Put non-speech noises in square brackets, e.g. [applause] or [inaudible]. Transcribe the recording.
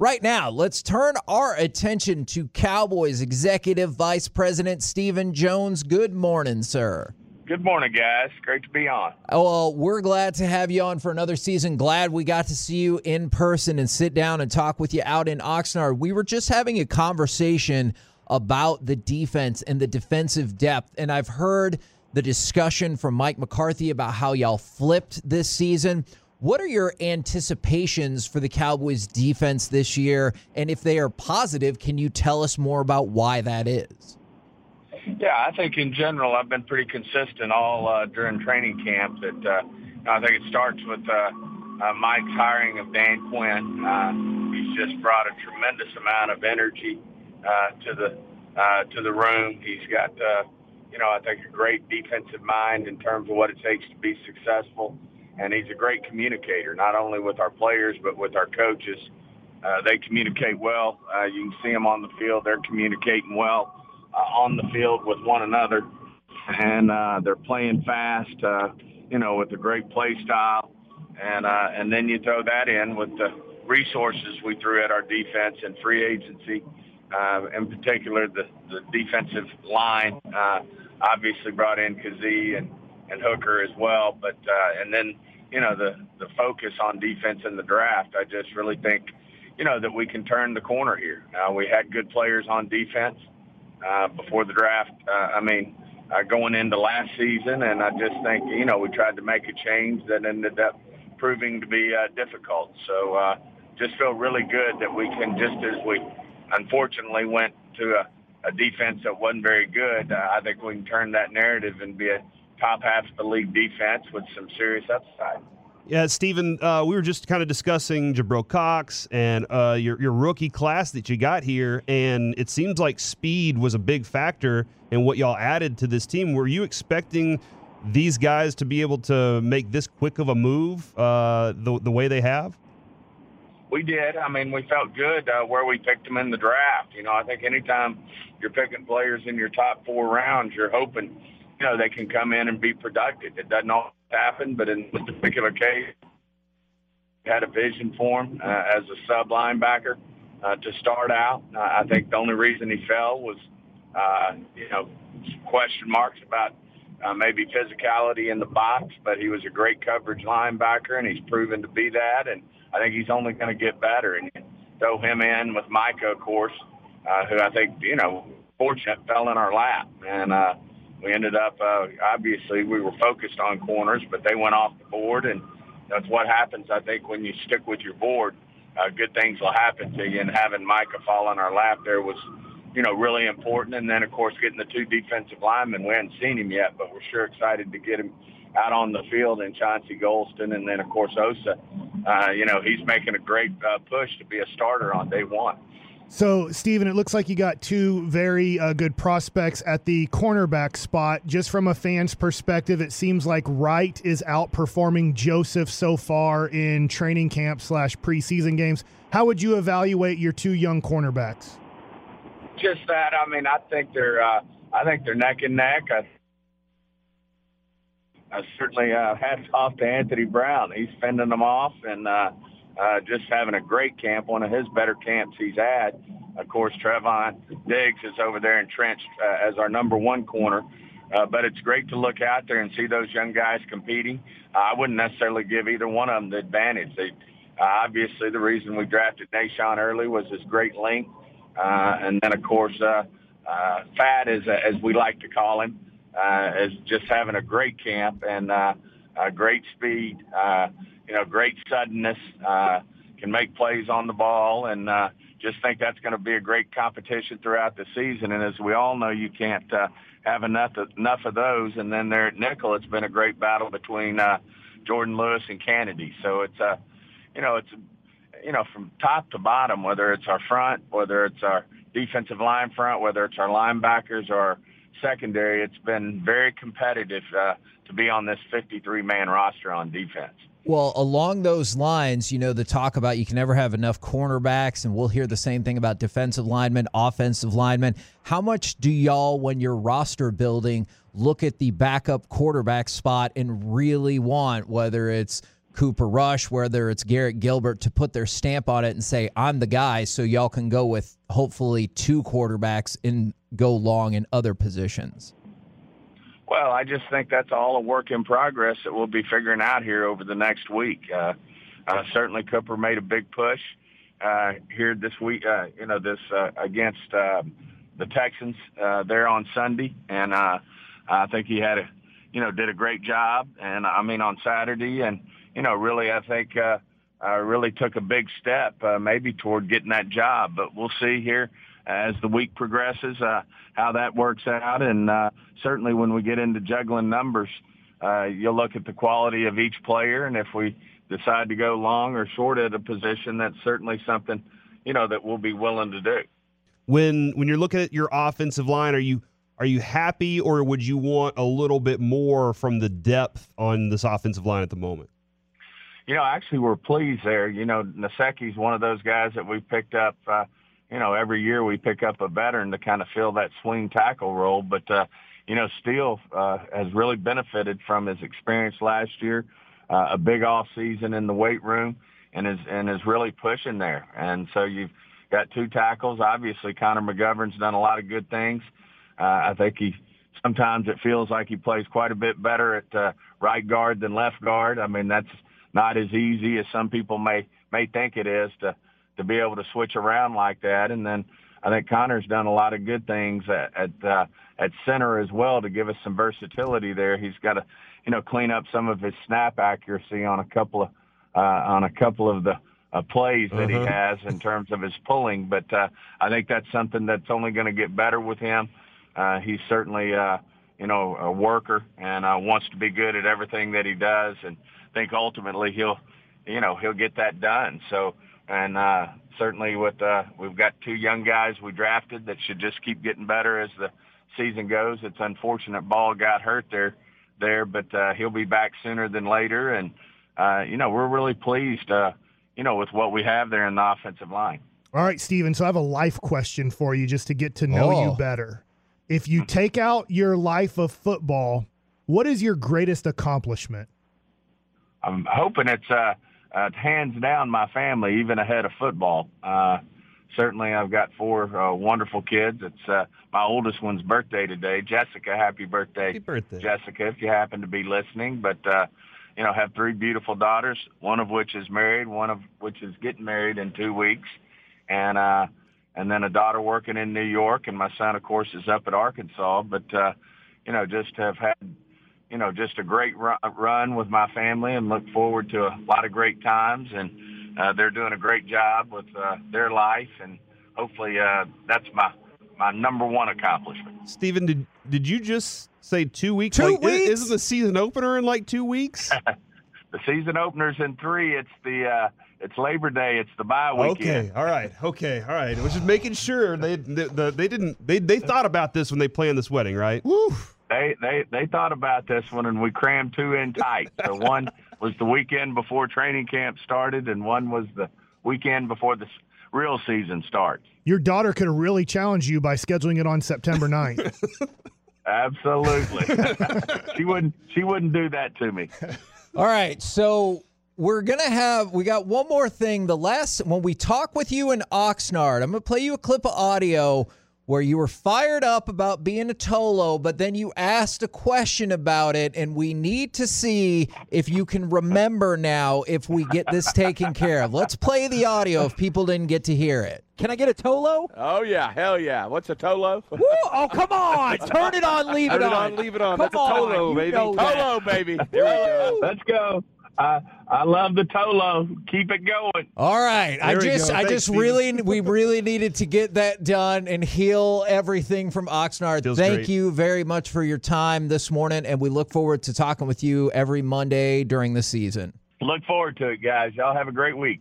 Right now, let's turn our attention to Cowboys Executive Vice President Stephen Jones. Good morning, sir. Good morning, guys. Great to be on. Oh, well, we're glad to have you on for another season. Glad we got to see you in person and sit down and talk with you out in Oxnard. We were just having a conversation about the defense and the defensive depth, and I've heard the discussion from Mike McCarthy about how y'all flipped this season. What are your anticipations for the Cowboys defense this year? And if they are positive, can you tell us more about why that is? Yeah, I think in general I've been pretty consistent all uh, during training camp. That uh, I think it starts with uh, uh, Mike's hiring of Dan Quinn. Uh, he's just brought a tremendous amount of energy uh, to the to the room. He's got you know I think a great defensive mind in terms of what it takes to be successful and he's a great communicator, not only with our players but with our coaches. Uh, they communicate well. Uh, you can see them on the field; they're communicating well uh, on the field with one another, and uh, they're playing fast. Uh, you know, with a great play style, and uh, and then you throw that in with the resources we threw at our defense and free agency, uh, in particular the the defensive line. Uh, obviously brought in Kazee and and Hooker as well, but uh, and then you know, the, the focus on defense in the draft. I just really think, you know, that we can turn the corner here. Uh, we had good players on defense uh, before the draft. Uh, I mean, uh, going into last season, and I just think, you know, we tried to make a change that ended up proving to be uh, difficult. So uh, just feel really good that we can, just as we unfortunately went to a, a defense that wasn't very good, uh, I think we can turn that narrative and be a top half of the league defense with some serious upside. Yeah, Stephen, uh, we were just kind of discussing Jabril Cox and uh, your your rookie class that you got here, and it seems like speed was a big factor in what y'all added to this team. Were you expecting these guys to be able to make this quick of a move uh, the the way they have? We did. I mean, we felt good uh, where we picked them in the draft. You know, I think anytime you're picking players in your top four rounds, you're hoping you know, they can come in and be productive. It doesn't always happen, but in this particular case, had a vision for him uh, as a sub linebacker uh, to start out. Uh, I think the only reason he fell was, uh, you know, question marks about uh, maybe physicality in the box, but he was a great coverage linebacker, and he's proven to be that. And I think he's only going to get better. And throw him in with Micah, of course, uh, who I think, you know, fortunate fell in our lap. And, uh, we ended up uh, obviously we were focused on corners, but they went off the board, and that's what happens. I think when you stick with your board, uh, good things will happen to you. And having Micah fall on our lap there was, you know, really important. And then of course getting the two defensive linemen. We hadn't seen him yet, but we're sure excited to get him out on the field and Chauncey Golston, and then of course Osa. Uh, you know, he's making a great uh, push to be a starter on day one. So, Stephen, it looks like you got two very uh, good prospects at the cornerback spot. Just from a fan's perspective, it seems like Wright is outperforming Joseph so far in training camp slash preseason games. How would you evaluate your two young cornerbacks? Just that. I mean, I think they're. Uh, I think they're neck and neck. I, I certainly uh, hats off to Anthony Brown. He's fending them off and. Uh, uh, just having a great camp, one of his better camps he's had. Of course, Trevon Diggs is over there entrenched uh, as our number one corner. Uh, but it's great to look out there and see those young guys competing. Uh, I wouldn't necessarily give either one of them the advantage. They, uh, obviously, the reason we drafted Nahshon early was his great length, uh, and then of course, uh, uh, Fat, as as we like to call him, uh, is just having a great camp and uh, uh, great speed. Uh, you know, great suddenness, uh, can make plays on the ball, and uh, just think that's going to be a great competition throughout the season. And as we all know, you can't uh, have enough of, enough of those. And then there at nickel, it's been a great battle between uh, Jourdan Lewis and Canady. So it's a, uh, you know, it's you know from top to bottom, whether it's our front, whether it's our defensive line front, whether it's our linebackers or secondary, it's been very competitive uh, to be on this 53 man roster on defense. Well, along those lines, you know, the talk about you can never have enough cornerbacks, and we'll hear the same thing about defensive linemen, offensive linemen. How much do y'all, when you're roster building, look at the backup quarterback spot and really want, whether it's Cooper Rush, whether it's Garrett Gilbert, to put their stamp on it and say, I'm the guy, so y'all can go with hopefully two quarterbacks and go long in other positions? Well, I just think that's all a work in progress that we'll be figuring out here over the next week. Uh, uh, certainly, Cooper made a big push uh, here this week. Uh, you know, this uh, against uh, the Texans uh, there on Sunday, and I think he had a, you know, did a great job. And I mean on Saturday, and you know, really, I think uh, uh, really took a big step, uh, maybe toward getting that job. But we'll see here as the week progresses uh, how that works out, and uh, certainly when we get into juggling numbers, uh, you'll look at the quality of each player, and if we decide to go long or short at a position, that's certainly something you know that we'll be willing to do. When when you're looking at your offensive line, are you are you happy, or would you want a little bit more from the depth on this offensive line at the moment? You know, actually, we're pleased there. You know, Nsekhe's one of those guys that we picked up. Uh, you know, every year we pick up a veteran to kind of fill that swing tackle role. But, uh, you know, Steele uh, has really benefited from his experience last year, uh, a big off season in the weight room, and is and is really pushing there. And so you've got two tackles. Obviously, Connor McGovern's done a lot of good things. Uh, I think he sometimes it feels like he plays quite a bit better at uh, right guard than left guard. I mean, that's not as easy as some people may may think it is to to be able to switch around like that. And then I think Connor's done a lot of good things at at, uh, at center as well to give us some versatility there. He's got to, you know, clean up some of his snap accuracy on a couple of uh, on a couple of the uh, plays that uh-huh. he has in terms of his pulling. But uh, I think that's something that's only going to get better with him. Uh, he's certainly, uh, you know, a worker and uh, wants to be good at everything that he does, and think ultimately he'll, you know, he'll get that done. So and uh, certainly with uh, we've got two young guys we drafted that should just keep getting better as the season goes. It's unfortunate Ball got hurt there, there, but uh, he'll be back sooner than later. And uh, you know we're really pleased, uh, you know, with what we have there in the offensive line. All right, Stephen. So I have a life question for you, just to get to know oh. you better. If you take out your life of football, what is your greatest accomplishment? I'm hoping it's. Uh, uh, hands down my family, even ahead of football. Uh, certainly, I've got four uh, wonderful kids. It's uh, my oldest one's birthday today. Jessica, happy birthday, happy birthday, Jessica! If you happen to be listening, but uh, you know, have three beautiful daughters. One of which is married, one of which is getting married in two weeks, and uh, and then a daughter working in New York, and my son, of course, is up at Arkansas. But uh, you know, just have had you know, just a great run with my family and look forward to a lot of great times. And uh, they're doing a great job with uh, their life, and hopefully uh, that's my my number one accomplishment. Stephen, did did you just say two weeks? Two like, weeks? Isn't the season opener in like two weeks? [laughs] the season opener's in three. It's the uh, it's Labor Day. It's the bye weekend. Okay, all right, okay, all right. I was just making sure they they, they didn't they they thought about this when they planned this wedding, right? Woo they they they thought about this one, and we crammed two in tight. So one [laughs] was the weekend before training camp started, and one was the weekend before the real season starts. Your daughter could have really challenged you by scheduling it on September 9th. [laughs] Absolutely, [laughs] she wouldn't. She wouldn't do that to me. All right, so we're gonna have we got one more thing. The last when we talk with you in Oxnard, I'm gonna play you a clip of audio where you were fired up about being a Tolo, but then you asked a question about it, and we need to see if you can remember now if we get this taken care of. Let's play the audio if people didn't get to hear it. Can I get a Tolo? Oh yeah, hell yeah! What's a Tolo? Woo! Oh come on! [laughs] Turn it on, leave it, Turn on. it on, leave it on. Come That's a Tolo, on, baby. Tolo, baby. Here we go. Let's go. I I love the Tolo. Keep it going. All right. I just I just really we [laughs] really needed to get that done and heal everything from Oxnard. Feels Thank great. you very much for your time this morning and we look forward to talking with you every Monday during the season. Look forward to it, guys. Y'all have a great week.